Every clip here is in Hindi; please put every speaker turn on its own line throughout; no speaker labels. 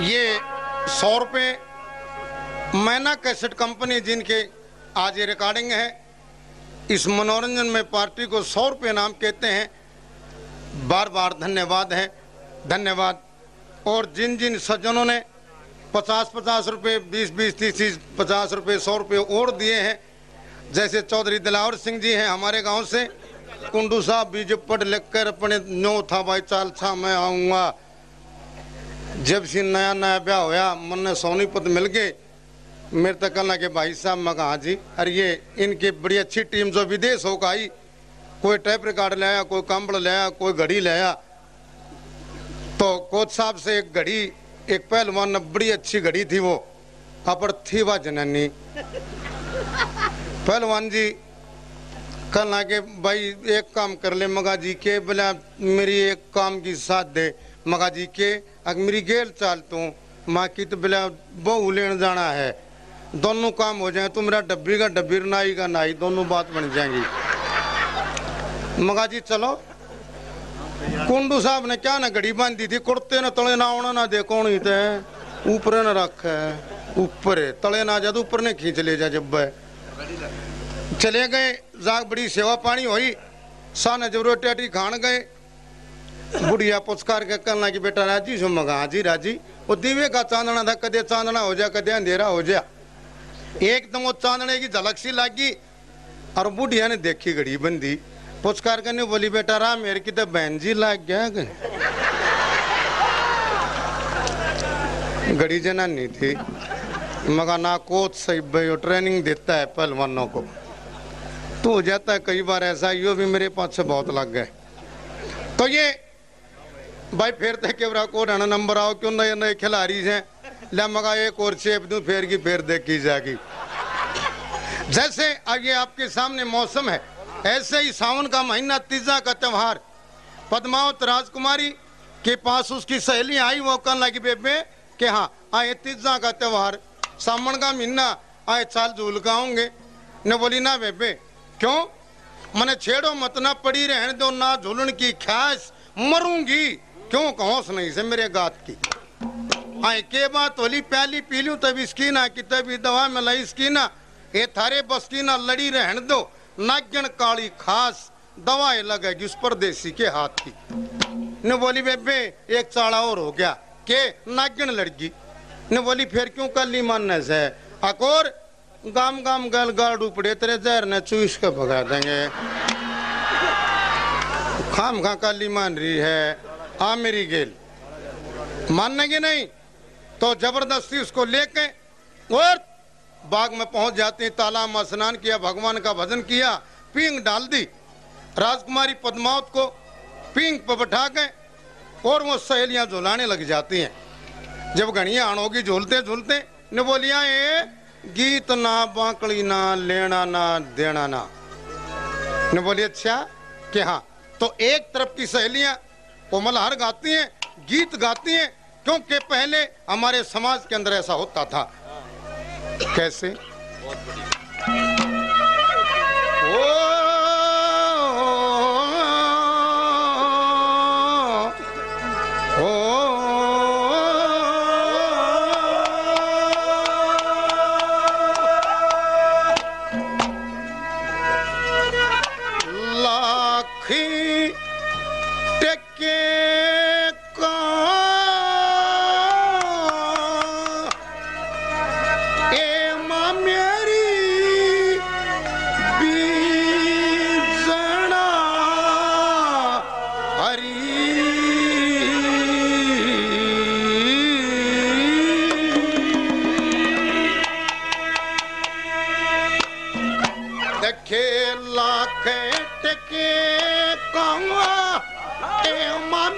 ये सौ रुपये मैना कैसेट कंपनी जिनके आज ये रिकॉर्डिंग है, इस मनोरंजन में पार्टी को सौ रुपये नाम कहते हैं। बार बार धन्यवाद है, धन्यवाद। और जिन जिन सज्जनों ने पचास पचास रुपये बीस बीस तीस तीस पचास रुपये सौ रुपये और दिए हैं, जैसे चौधरी दिलावर सिंह जी हैं हमारे गाँव से, कुंडू साहब बीज पढ़ लिख कर अपने नो था भाई चाल छा, मैं आऊँगा। जब से नया नया ब्याह होया मन सोनीपत मिल गए। मेरे तक कहना कि भाई साहब, मैं कहा जी। अरे ये इनकी बड़ी अच्छी टीम जो विदेश होकर आई, कोई टेप रिकॉर्ड ले आया, कोई कंबल ले आया, कोई घड़ी ले तो कोच साहब से एक घड़ी, एक पहलवान ने बड़ी अच्छी घड़ी थी वो। अपर थी वह जननी। पहलवान जी कल ना के भाई, एक काम कर ले, मगा जी के बोला मेरी एक काम की साथ दे। मगा जी के मेरी गेल चाल तू। माँ की तो बोला बहू लेने जाना है। दोनों काम हो जाए तो मेरा डब्बी का डब्बी, नाई का नाई, दोनों बात बन जाएँगी। मगा जी चलो। कुंडू साहब ने क्या ना घड़ी बांधी थी, कुर्ते ने तले ना आना ना देखो नहीं थे ऊपर न रख है, ऊपर तले ना जा तो ऊपर ने खींच ले जा जब चले गए, जाग बड़ी सेवा पानी हुई। सान जब रोटी आटी खान गए। बुढ़िया पुचकार के कहना कि बेटा राज़ी सो मगा हाजी, राज़ी। वो दीवे का चांदना था, कदे चांदना हो जा, कदे अंधेरा हो जा। एकदम वो चांदने की झलक सी लागी और बुढ़िया ने देखी घड़ी बंदी पुचकार करने बोली, बेटा राम, मेरे की तो बहन जी लाग गया घड़ी जनानी थी। मगा ना कोच सही भाई ट्रेनिंग देता है पहलवानों को। तो हो जाता है, कई बार ऐसा यो भी मेरे पास से बहुत लग गए तो ये भाई, फिर थे केवरा को रहना नंबर आओ, क्यों नए नए खिलाड़ी हैं? ले मगा एक और चेप दूँ फिर की फिर देखी जाएगी। जैसे आगे आपके सामने मौसम है, ऐसे ही सावन का महीना तीजा का त्योहार। पद्मावत राजकुमारी के पास उसकी सहेली आई, वो कहने लगी, बेबे, कि हाँ आए तीजा का त्योहार। सावन का महीना, आए चाल झूल गाऊँगे ने बोली, ना बेबे, क्यों? मने छेड़ो मत, ना पड़ी रहने दो, ना झूलन की ख्यास मरूँगी। क्यों कहोस नहीं से मेरे गात की? आए के बात होली प्याली पी लूँ तब इसकी ना तभी दवा में लाई इसकी ये थारे बस लड़ी रहने दो, नागन काली खास, दवाएँ लगेगी उस परदेसी के हाथ की। ने बोली, बेबे, एक चाड़ा और हो गया, के नागन लड़की ने बोली, फिर क्यों कल मानने से अकोर गाम गाम गल गाड़ उपड़े तेरे जहर ने चूस के भगा देंगे। खाम खा काली मान रही है। आ मेरी गेल मानने की नहीं तो ज़बरदस्ती उसको लेके और बाग में पहुँच जाती, तालाब में स्नान किया, भगवान का भजन किया, पींग डाल दी, राजकुमारी पद्मावत को पींग पर बैठा के और वो सहेलियाँ झुलाने लग जाती हैं। जब घड़िया आणोगी झूलते झूलते ने बोलिया ये गीत ना, बांकड़ी ना, लेना ना, देना ना। ने बोली अच्छा कि हाँ। तो एक तरफ़ की सहेलियाँ कोमल हर गाती हैं गीत गाती हैं क्योंकि पहले हमारे समाज के अंदर ऐसा होता था। कैसे? ओ, ए माँ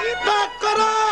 バッコロ